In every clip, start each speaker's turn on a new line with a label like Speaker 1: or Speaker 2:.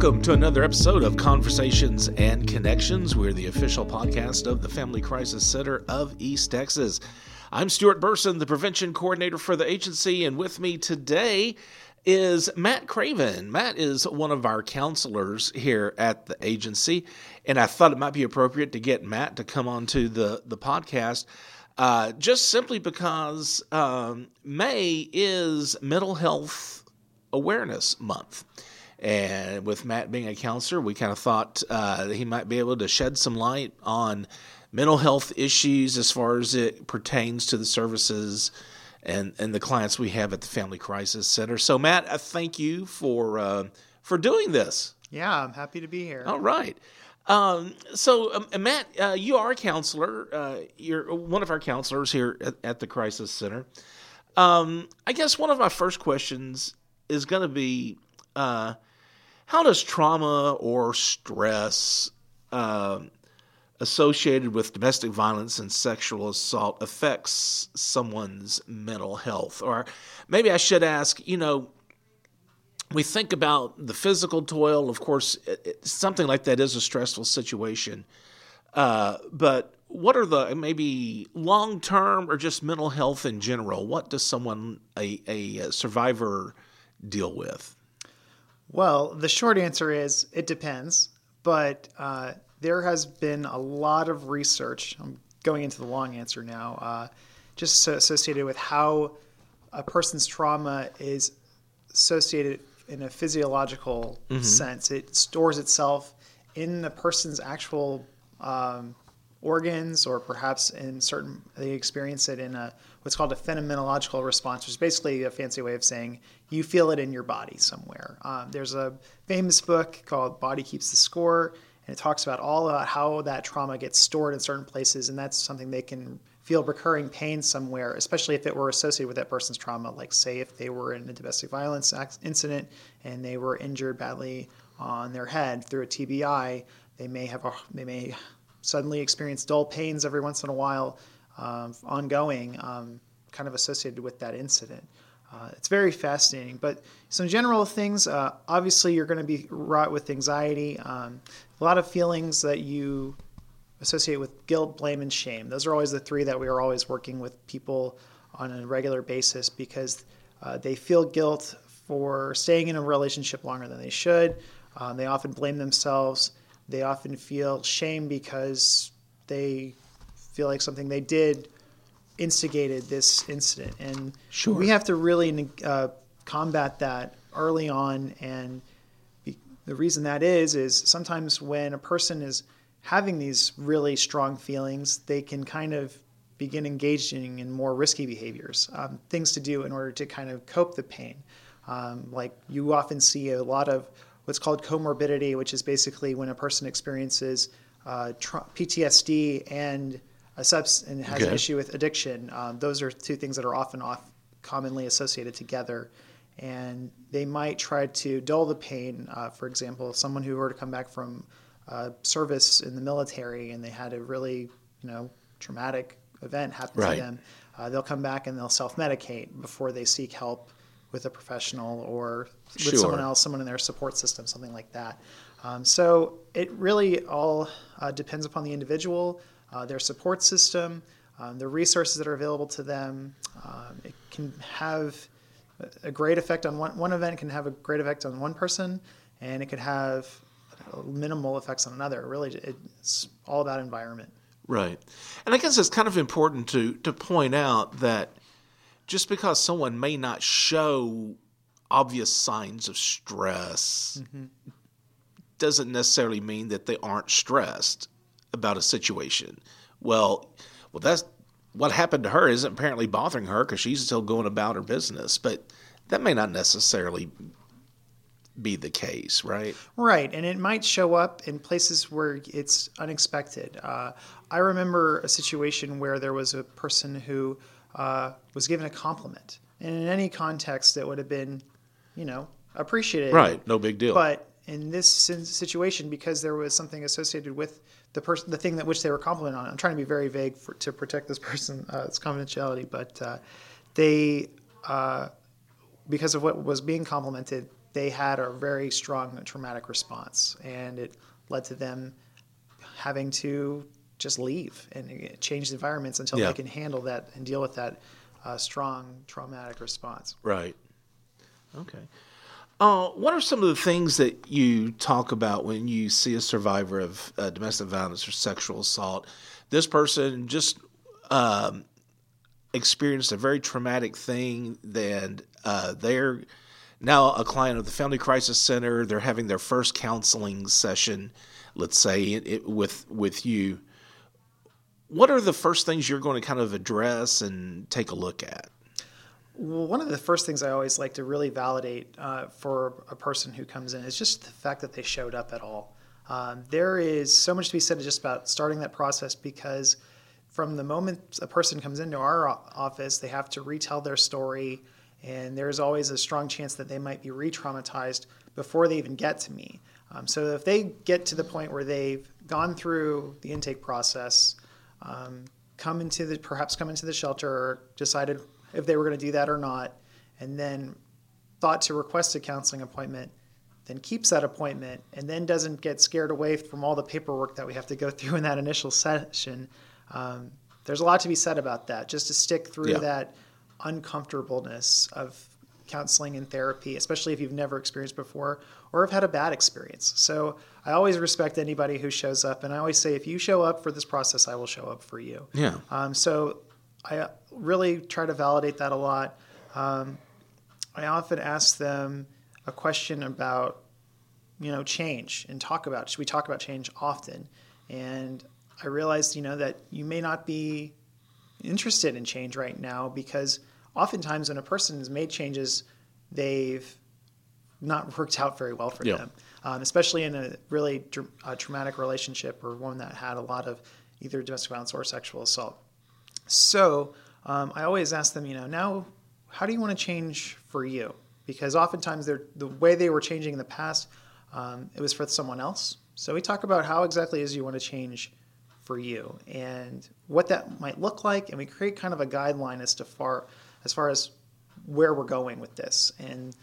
Speaker 1: Welcome to another episode of Conversations and Connections. We're the official podcast of the Family Crisis Center of East Texas. I'm Stuart Burson, the prevention coordinator for the agency, and with me today is Matt Craven. Matt is one of our counselors here at the agency, and I thought it might be appropriate to get Matt to come onto the, the podcast. Uh, just simply because um, May is Mental Health Awareness Month. And with Matt being a counselor, we kind of thought uh, he might be able to shed some light on mental health issues as far as it pertains to the services and, and the clients we have at the Family Crisis Center. So, Matt, I thank you for uh, for doing this.
Speaker 2: Yeah, I'm happy to be here.
Speaker 1: All right. Um, so, um, Matt, uh, you are a counselor. Uh, you're one of our counselors here at, at the Crisis Center. Um, I guess one of my first questions is going to be uh, how does trauma or stress um, associated with domestic violence and sexual assault affects someone's mental health? Or maybe I should ask, you know, we think about the physical toil. Of course, it, it, something like that is a stressful situation. Uh, but what are the maybe long term or just mental health in general? What does someone, a, a survivor, deal with?
Speaker 2: Well, the short answer is it depends. But uh, there has been a lot of research. I'm going into the long answer now, uh, just associated with how a person's trauma is associated in a physiological mm-hmm. sense. It stores itself in the person's actual um, organs, or perhaps in certain they experience it in a what's called a phenomenological response, which is basically a fancy way of saying you feel it in your body somewhere. Um, there's a famous book called Body Keeps the Score and it talks about all about how that trauma gets stored in certain places, and that's something they can feel recurring pain somewhere, especially if it were associated with that person's trauma. Like, say, if they were in a domestic violence incident and they were injured badly on their head through a TBI, they may have a, they may suddenly experience dull pains every once in a while, um, ongoing, um, kind of associated with that incident. Uh, it's very fascinating. But some general things uh, obviously, you're going to be wrought with anxiety, um, a lot of feelings that you associate with guilt, blame, and shame. Those are always the three that we are always working with people on a regular basis because uh, they feel guilt for staying in a relationship longer than they should. Um, they often blame themselves. They often feel shame because they feel like something they did instigated this incident. And sure. we have to really uh, combat that early on. And be, the reason that is, is sometimes when a person is having these really strong feelings, they can kind of begin engaging in more risky behaviors, um, things to do in order to kind of cope the pain. Um, like you often see a lot of what's called comorbidity, which is basically when a person experiences uh, tra- PTSD and a subs and has okay. an issue with addiction. Um, those are two things that are often off commonly associated together, and they might try to dull the pain. Uh, for example, someone who were to come back from uh, service in the military and they had a really, you know, traumatic event happen right. to them, uh, they'll come back and they'll self-medicate before they seek help with a professional or with sure. someone else, someone in their support system, something like that. Um, so it really all uh, depends upon the individual uh, their support system, um, the resources that are available to them. Um, it can have a great effect on one, one event, can have a great effect on one person, and it could have minimal effects on another. Really, it's all about environment.
Speaker 1: Right. And I guess it's kind of important to, to point out that just because someone may not show obvious signs of stress mm-hmm. doesn't necessarily mean that they aren't stressed about a situation. Well, well, that's what happened to her isn't apparently bothering her because she's still going about her business, but that may not necessarily be the case, right?
Speaker 2: Right, and it might show up in places where it's unexpected. Uh, I remember a situation where there was a person who uh, was given a compliment, and in any context, it would have been, you know, appreciated.
Speaker 1: Right, no big deal.
Speaker 2: But in this situation, because there was something associated with the person, the thing that which they were complimenting on. I'm trying to be very vague for, to protect this person's uh, confidentiality, but uh, they, uh, because of what was being complimented, they had a very strong traumatic response, and it led to them having to just leave and change the environments until
Speaker 1: Yeah.
Speaker 2: they can handle that and deal with that uh, strong traumatic response.
Speaker 1: Right. Okay. Uh, what are some of the things that you talk about when you see a survivor of uh, domestic violence or sexual assault? This person just um, experienced a very traumatic thing, and uh, they're now a client of the Family Crisis Center. They're having their first counseling session, let's say, it, it, with with you. What are the first things you're going to kind of address and take a look at?
Speaker 2: Well, one of the first things I always like to really validate uh, for a person who comes in is just the fact that they showed up at all. Um, there is so much to be said just about starting that process because from the moment a person comes into our office, they have to retell their story, and there's always a strong chance that they might be re traumatized before they even get to me. Um, so if they get to the point where they've gone through the intake process, um, come into the perhaps come into the shelter, or decided if they were going to do that or not, and then thought to request a counseling appointment, then keeps that appointment, and then doesn't get scared away from all the paperwork that we have to go through in that initial session. Um, there's a lot to be said about that. Just to stick through
Speaker 1: Yeah.
Speaker 2: that uncomfortableness of counseling and therapy, especially if you've never experienced before or have had a bad experience. So I always respect anybody who shows up, and I always say, if you show up for this process, I will show up for you.
Speaker 1: Yeah.
Speaker 2: Um, so I uh, really try to validate that a lot. Um, I often ask them a question about, you know, change and talk about. We talk about change often, and I realized, you know, that you may not be interested in change right now because oftentimes when a person has made changes, they've not worked out very well for
Speaker 1: Yeah.
Speaker 2: them, um, especially in a really dr- uh, traumatic relationship or one that had a lot of either domestic violence or sexual assault. So um, I always ask them, you know, now how do you want to change for you? Because oftentimes they're, the way they were changing in the past, um, it was for someone else. So we talk about how exactly is you want to change for you and what that might look like, and we create kind of a guideline as to far as far as where we're going with this. And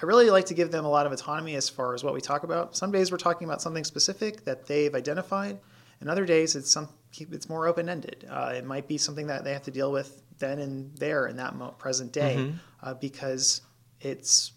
Speaker 2: I really like to give them a lot of autonomy as far as what we talk about. Some days we're talking about something specific that they've identified, and other days it's some it's more open ended. Uh, it might be something that they have to deal with then and there in that mo- present day, uh, because it's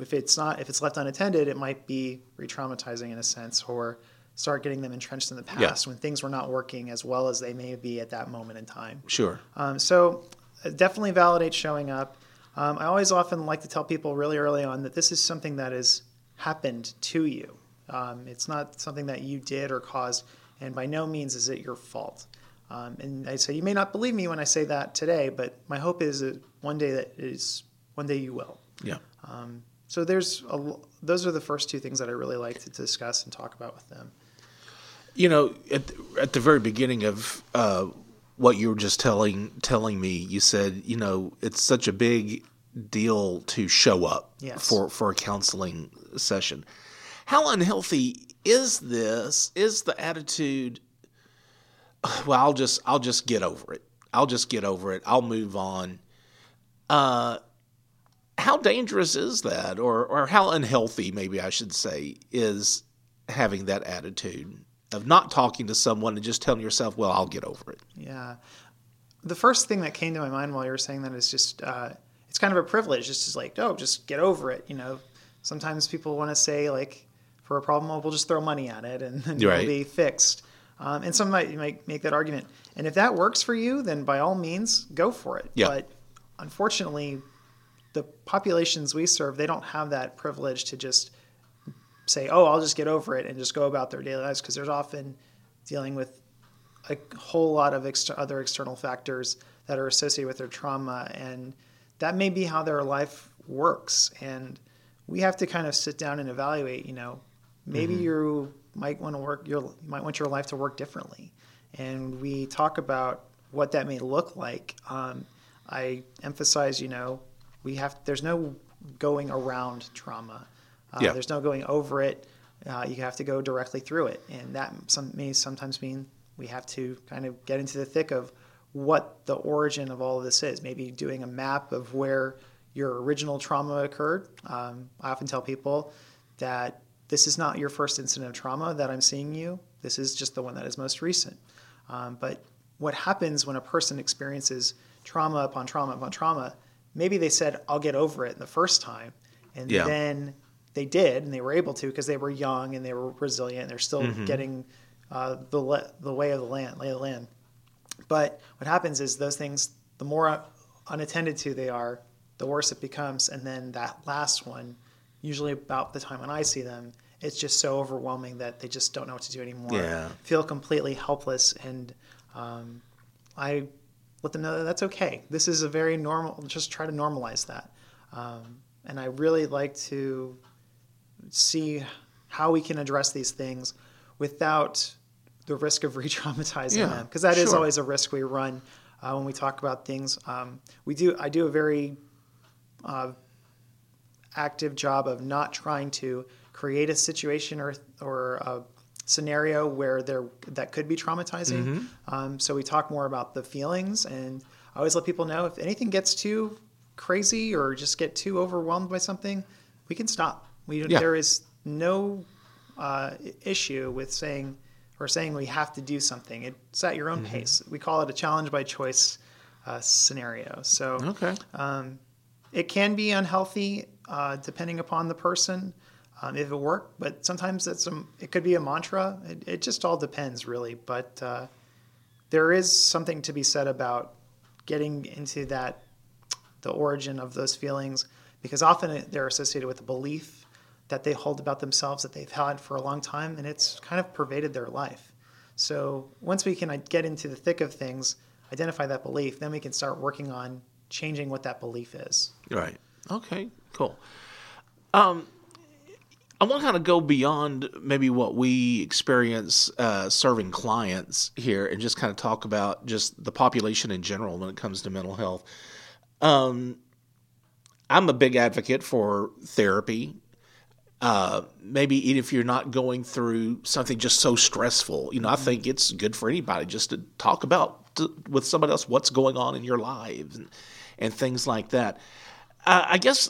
Speaker 2: if it's not if it's left unattended, it might be re-traumatizing in a sense, or start getting them entrenched in the
Speaker 1: Yeah.
Speaker 2: past when things were not working as well as they may be at that moment in time.
Speaker 1: Sure.
Speaker 2: Um, so definitely validate showing up. Um, I always often like to tell people really early on that this is something that has happened to you. Um, it's not something that you did or caused, and by no means is it your fault. Um, and I say you may not believe me when I say that today, but my hope is that one day that is one day you will.
Speaker 1: Yeah.
Speaker 2: Um, so there's a, those are the first two things that I really like to discuss and talk about with them.
Speaker 1: You know, at the, at the very beginning of uh, what you were just telling telling me, you said, you know, it's such a big deal to show up
Speaker 2: Yes.
Speaker 1: for for a counseling session. How unhealthy is this? Is the attitude? Well, I'll just I'll just get over it. I'll just get over it. I'll move on. Uh, how dangerous is that, or or how unhealthy, maybe I should say, is having that attitude of not talking to someone and just telling yourself, "Well, I'll get over it."
Speaker 2: Yeah. The first thing that came to my mind while you were saying that is just, uh, it's kind of a privilege. Just as like, oh, just get over it. You know, sometimes people want to say like, for a problem, oh, we'll just throw money at it and, and
Speaker 1: Right.
Speaker 2: it'll be fixed. Um, and some might, might make that argument. And if that works for you, then by all means, go for it.
Speaker 1: Yeah.
Speaker 2: But unfortunately, the populations we serve, they don't have that privilege to just say, oh, I'll just get over it and just go about their daily lives because there's often dealing with a whole lot of ex- other external factors that are associated with their trauma, and that may be how their life works. And we have to kind of sit down and evaluate. You know, maybe you might want to work. Your, you might want your life to work differently, and we talk about what that may look like. Um, I emphasize, you know, we have. There's no going around trauma. Uh,
Speaker 1: Yeah.
Speaker 2: There's no going over it. Uh, you have to go directly through it, and that some, may sometimes mean we have to kind of get into the thick of what the origin of all of this is. Maybe doing a map of where your original trauma occurred. Um, I often tell people that this is not your first incident of trauma that I'm seeing you. This is just the one that is most recent. Um, but what happens when a person experiences trauma upon trauma upon trauma? Maybe they said, I'll get over it the first time. And
Speaker 1: Yeah.
Speaker 2: then they did, and they were able to because they were young and they were resilient. They're still getting uh, the, le- the way of the land, lay of the land. But what happens is those things, the more unattended to they are, the worse it becomes. And then that last one, usually about the time when I see them, it's just so overwhelming that they just don't know what to do anymore.
Speaker 1: Yeah.
Speaker 2: Feel completely helpless. And um, I let them know that that's okay. This is a very normal, just try to normalize that. Um, and I really like to see how we can address these things without the risk of re-traumatizing
Speaker 1: Yeah,
Speaker 2: them because that is
Speaker 1: sure.
Speaker 2: always a risk we run uh, when we talk about things um, we do i do a very uh, active job of not trying to create a situation or or a scenario where there that could be traumatizing
Speaker 1: Mm-hmm.
Speaker 2: um, so we talk more about the feelings and i always let people know if anything gets too crazy or just get too overwhelmed by something we can stop we
Speaker 1: Yeah.
Speaker 2: there is no uh, issue with saying or saying we have to do something. It's at your own
Speaker 1: Mm-hmm.
Speaker 2: pace. We call it a challenge by choice uh, scenario. So
Speaker 1: Okay.
Speaker 2: it can be unhealthy uh, depending upon the person um, if it worked, but sometimes it's a, it could be a mantra. It, it just all depends, really. But uh, there is something to be said about getting into that the origin of those feelings because often they're associated with a belief that they hold about themselves that they've had for a long time and it's kind of pervaded their life. So once we can get into the thick of things, identify that belief, then we can start working on changing what that belief is.
Speaker 1: Right. Okay. Cool. Um, I want to kind of go beyond maybe what we experience uh, serving clients here, and just kind of talk about just the population in general when it comes to mental health. Um, I'm a big advocate for therapy. Uh, maybe even if you're not going through something just so stressful, you know, I think it's good for anybody just to talk about to, with somebody else what's going on in your lives and, and things like that. Uh, I guess,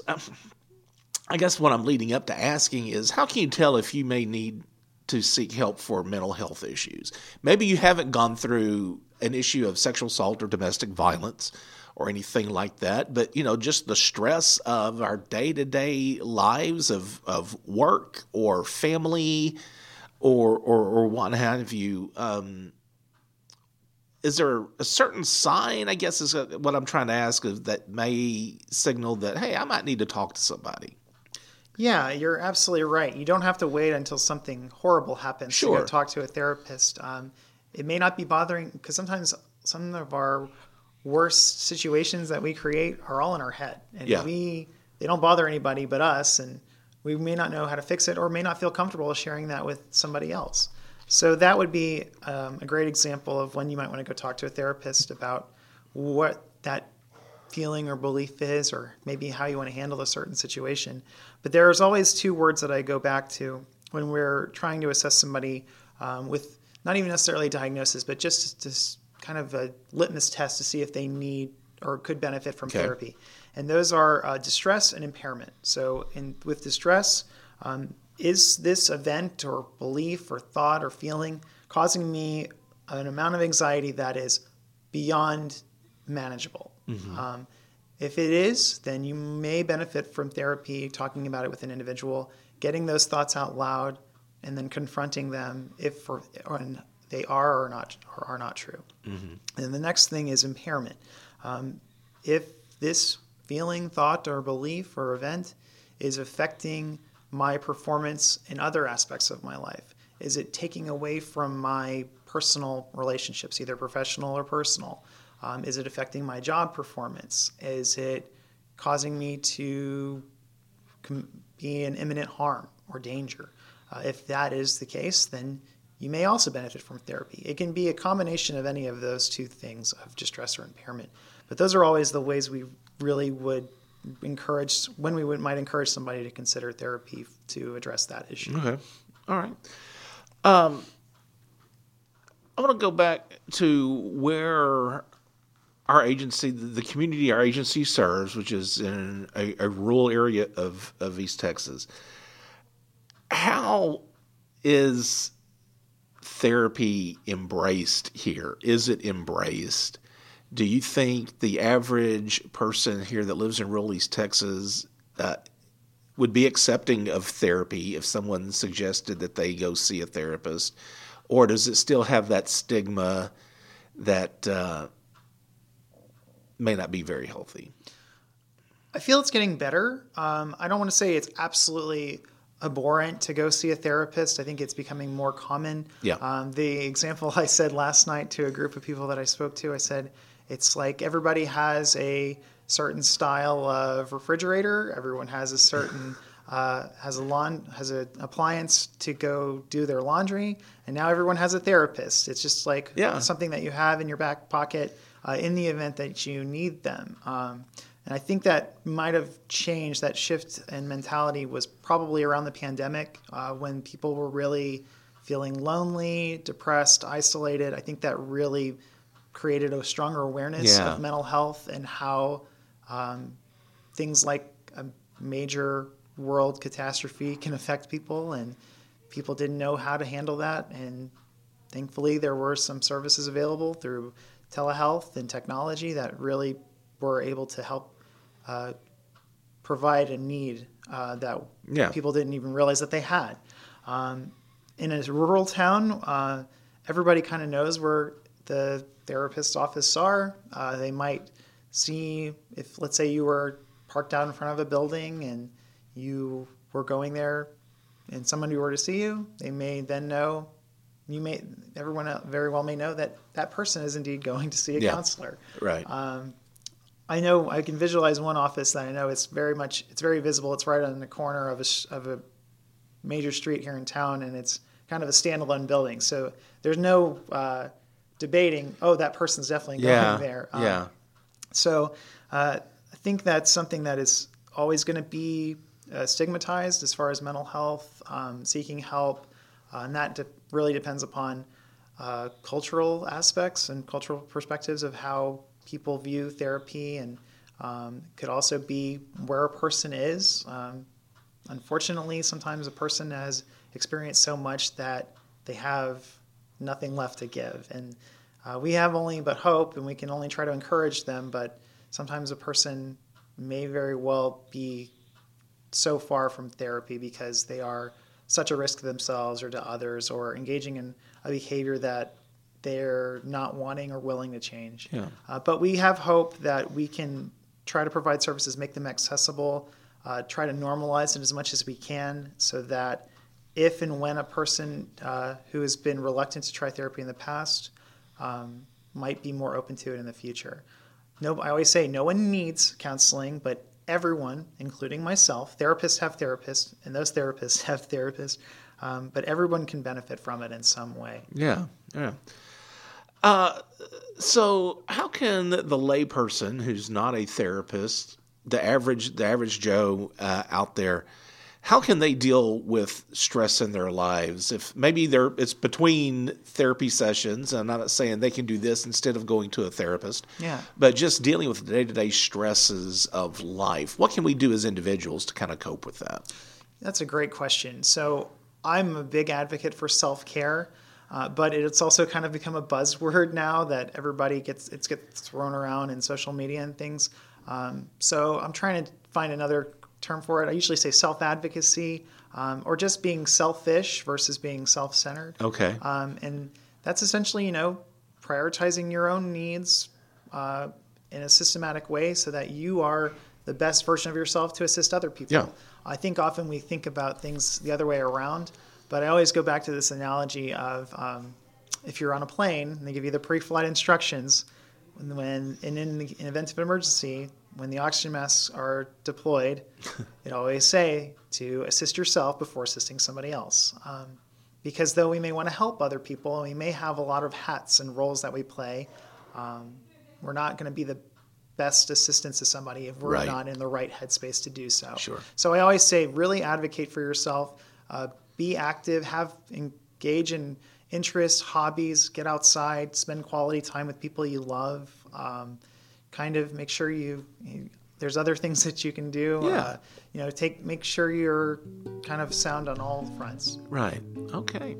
Speaker 1: I guess what I'm leading up to asking is, how can you tell if you may need to seek help for mental health issues? Maybe you haven't gone through an issue of sexual assault or domestic violence or anything like that, but you know, just the stress of our day to day lives of, of work or family or, or, or what have you. Um, is there a certain sign, I guess is what I'm trying to ask, that may signal that, hey, I might need to talk to somebody?
Speaker 2: Yeah, you're absolutely right. You don't have to wait until something horrible happens to go talk to a therapist. Um, it may not be bothering because sometimes some of our worst situations that we create are all in our head, and
Speaker 1: Yeah.
Speaker 2: we they don't bother anybody but us, and we may not know how to fix it or may not feel comfortable sharing that with somebody else. So that would be um, a great example of when you might want to go talk to a therapist about what that feeling or belief is, or maybe how you want to handle a certain situation. But there's always two words that I go back to when we're trying to assess somebody um, with not even necessarily a diagnosis, but just just kind of a litmus test to see if they need or could benefit from
Speaker 1: Okay.
Speaker 2: therapy. And those are uh, distress and impairment. So, in with distress, um, is this event or belief or thought or feeling causing me an amount of anxiety that is beyond manageable? Um, if it is, then you may benefit from therapy, talking about it with an individual, getting those thoughts out loud, and then confronting them if for, or they are or not or are not true. And the next thing is impairment. Um, if this feeling, thought, or belief or event is affecting my performance in other aspects of my life, is it taking away from my personal relationships, either professional or personal? Um, is it affecting my job performance? Is it causing me to com- be in imminent harm or danger? Uh, if that is the case, then you may also benefit from therapy. It can be a combination of any of those two things of distress or impairment. But those are always the ways we really would encourage when we would, might encourage somebody to consider therapy to address that issue.
Speaker 1: Okay. All right. Um, I want to go back to where our agency, the community our agency serves, which is in a, a rural area of, of East Texas, how is therapy embraced here? Is it embraced? Do you think the average person here that lives in rural East Texas uh, would be accepting of therapy if someone suggested that they go see a therapist? Or does it still have that stigma that uh, may not be very healthy?
Speaker 2: I feel it's getting better. Um, I don't want to say it's absolutely abhorrent to go see a therapist. I think it's becoming more common.
Speaker 1: Yeah.
Speaker 2: Um, the example I said last night to a group of people that I spoke to, I said, it's like everybody has a certain style of refrigerator. Everyone has a certain uh, has a lawn has an appliance to go do their laundry, and now everyone has a therapist. It's just like
Speaker 1: Yeah.
Speaker 2: something that you have in your back pocket uh, in the event that you need them. Um, and I think that might have changed. That shift in mentality was probably around the pandemic uh, when people were really feeling lonely, depressed, isolated. I think that really created a stronger awareness
Speaker 1: Yeah.
Speaker 2: of mental health and how um, things like a major world catastrophe can affect people. And people didn't know how to handle that. And thankfully, there were some services available through telehealth and technology that really were able to help uh, provide a need uh, that
Speaker 1: Yeah.
Speaker 2: people didn't even realize that they had. Um, in a rural town, uh, everybody kind of knows where the therapist's office are. Uh, they might see if, let's say, you were parked out in front of a building and you were going there, and someone who were to see you, they may then know. You may, everyone very well may know that that person is indeed going to see a
Speaker 1: Yeah.
Speaker 2: counselor.
Speaker 1: Right.
Speaker 2: Um, I know I can visualize one office that I know it's very much it's very visible. It's right on the corner of a of a major street here in town, and it's kind of a standalone building. So there's no uh, debating. Oh, that person's definitely going
Speaker 1: yeah.
Speaker 2: there. Um,
Speaker 1: yeah.
Speaker 2: So uh, I think that's something that is always going to be uh, stigmatized as far as mental health, um, seeking help, uh, and that de- really depends upon uh, cultural aspects and cultural perspectives of how people view therapy, and um, could also be where a person is. Um, unfortunately, sometimes a person has experienced so much that they have nothing left to give, and uh, we have only but hope, and we can only try to encourage them. But sometimes a person may very well be so far from therapy because they are such a risk to themselves or to others, or engaging in a behavior that they're not wanting or willing to change.
Speaker 1: Yeah.
Speaker 2: Uh, but we have hope that we can try to provide services, make them accessible, uh, try to normalize it as much as we can so that if and when a person uh, who has been reluctant to try therapy in the past um, might be more open to it in the future. No, I always say no one needs counseling, but everyone, including myself, therapists have therapists, and those therapists have therapists, um, but everyone can benefit from it in some way.
Speaker 1: Yeah, yeah. Uh, so how can the layperson who's not a therapist, the average the average Joe uh, out there, how can they deal with stress in their lives? If maybe they're it's between therapy sessions, and I'm not saying they can do this instead of going to a therapist.
Speaker 2: Yeah.
Speaker 1: But just dealing with the day to day stresses of life, what can we do as individuals to kind of cope with that?
Speaker 2: That's a great question. So I'm a big advocate for self care, uh, but it's also kind of become a buzzword now that everybody gets it gets thrown around in social media and things. Um, so I'm trying to find another term for it. I usually say self advocacy um, or just being selfish versus being self centered.
Speaker 1: Okay.
Speaker 2: Um, and that's essentially, you know, prioritizing your own needs uh, in a systematic way so that you are the best version of yourself to assist other people.
Speaker 1: Yeah.
Speaker 2: I think often we think about things the other way around, but I always go back to this analogy of um, if you're on a plane and they give you the pre-flight instructions, when, when and in the in event of an emergency, when the oxygen masks are deployed, it always say to assist yourself before assisting somebody else. Um, because though we may want to help other people and we may have a lot of hats and roles that we play, um, we're not going to be the best assistance to somebody if we're
Speaker 1: Right.
Speaker 2: not in the right headspace to do so.
Speaker 1: Sure.
Speaker 2: So I always say, really advocate for yourself. Uh, be active. Have engage in interests, hobbies. Get outside. Spend quality time with people you love. Um, kind of make sure you, you there's other things that you can do.
Speaker 1: Yeah.
Speaker 2: Uh, you know, take make sure you're kind of sound on all fronts.
Speaker 1: Right. Okay.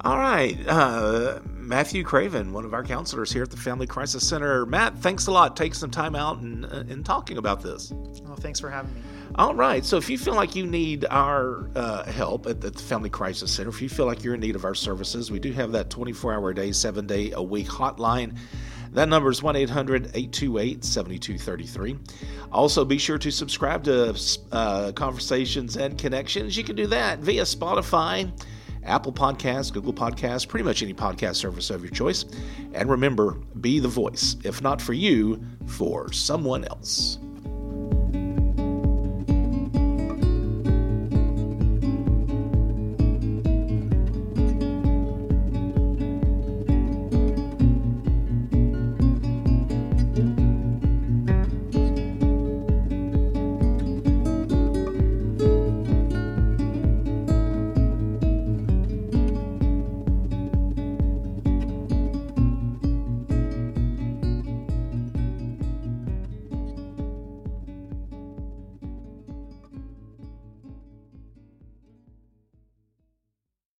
Speaker 1: All right. Uh, Matthew Craven, one of our counselors here at the Family Crisis Center. Matt, thanks a lot. Take some time out and, uh, and talking about this.
Speaker 2: Well, thanks for having me.
Speaker 1: All right. So if you feel like you need our uh, help at the Family Crisis Center, if you feel like you're in need of our services, we do have that 24 hour day, seven day a week hotline. That number is 1 800 828 7233. Also, be sure to subscribe to uh, Conversations and Connections. You can do that via Spotify, Apple Podcasts, Google Podcasts, pretty much any podcast service of your choice. And remember, be the voice, if not for you, for someone else.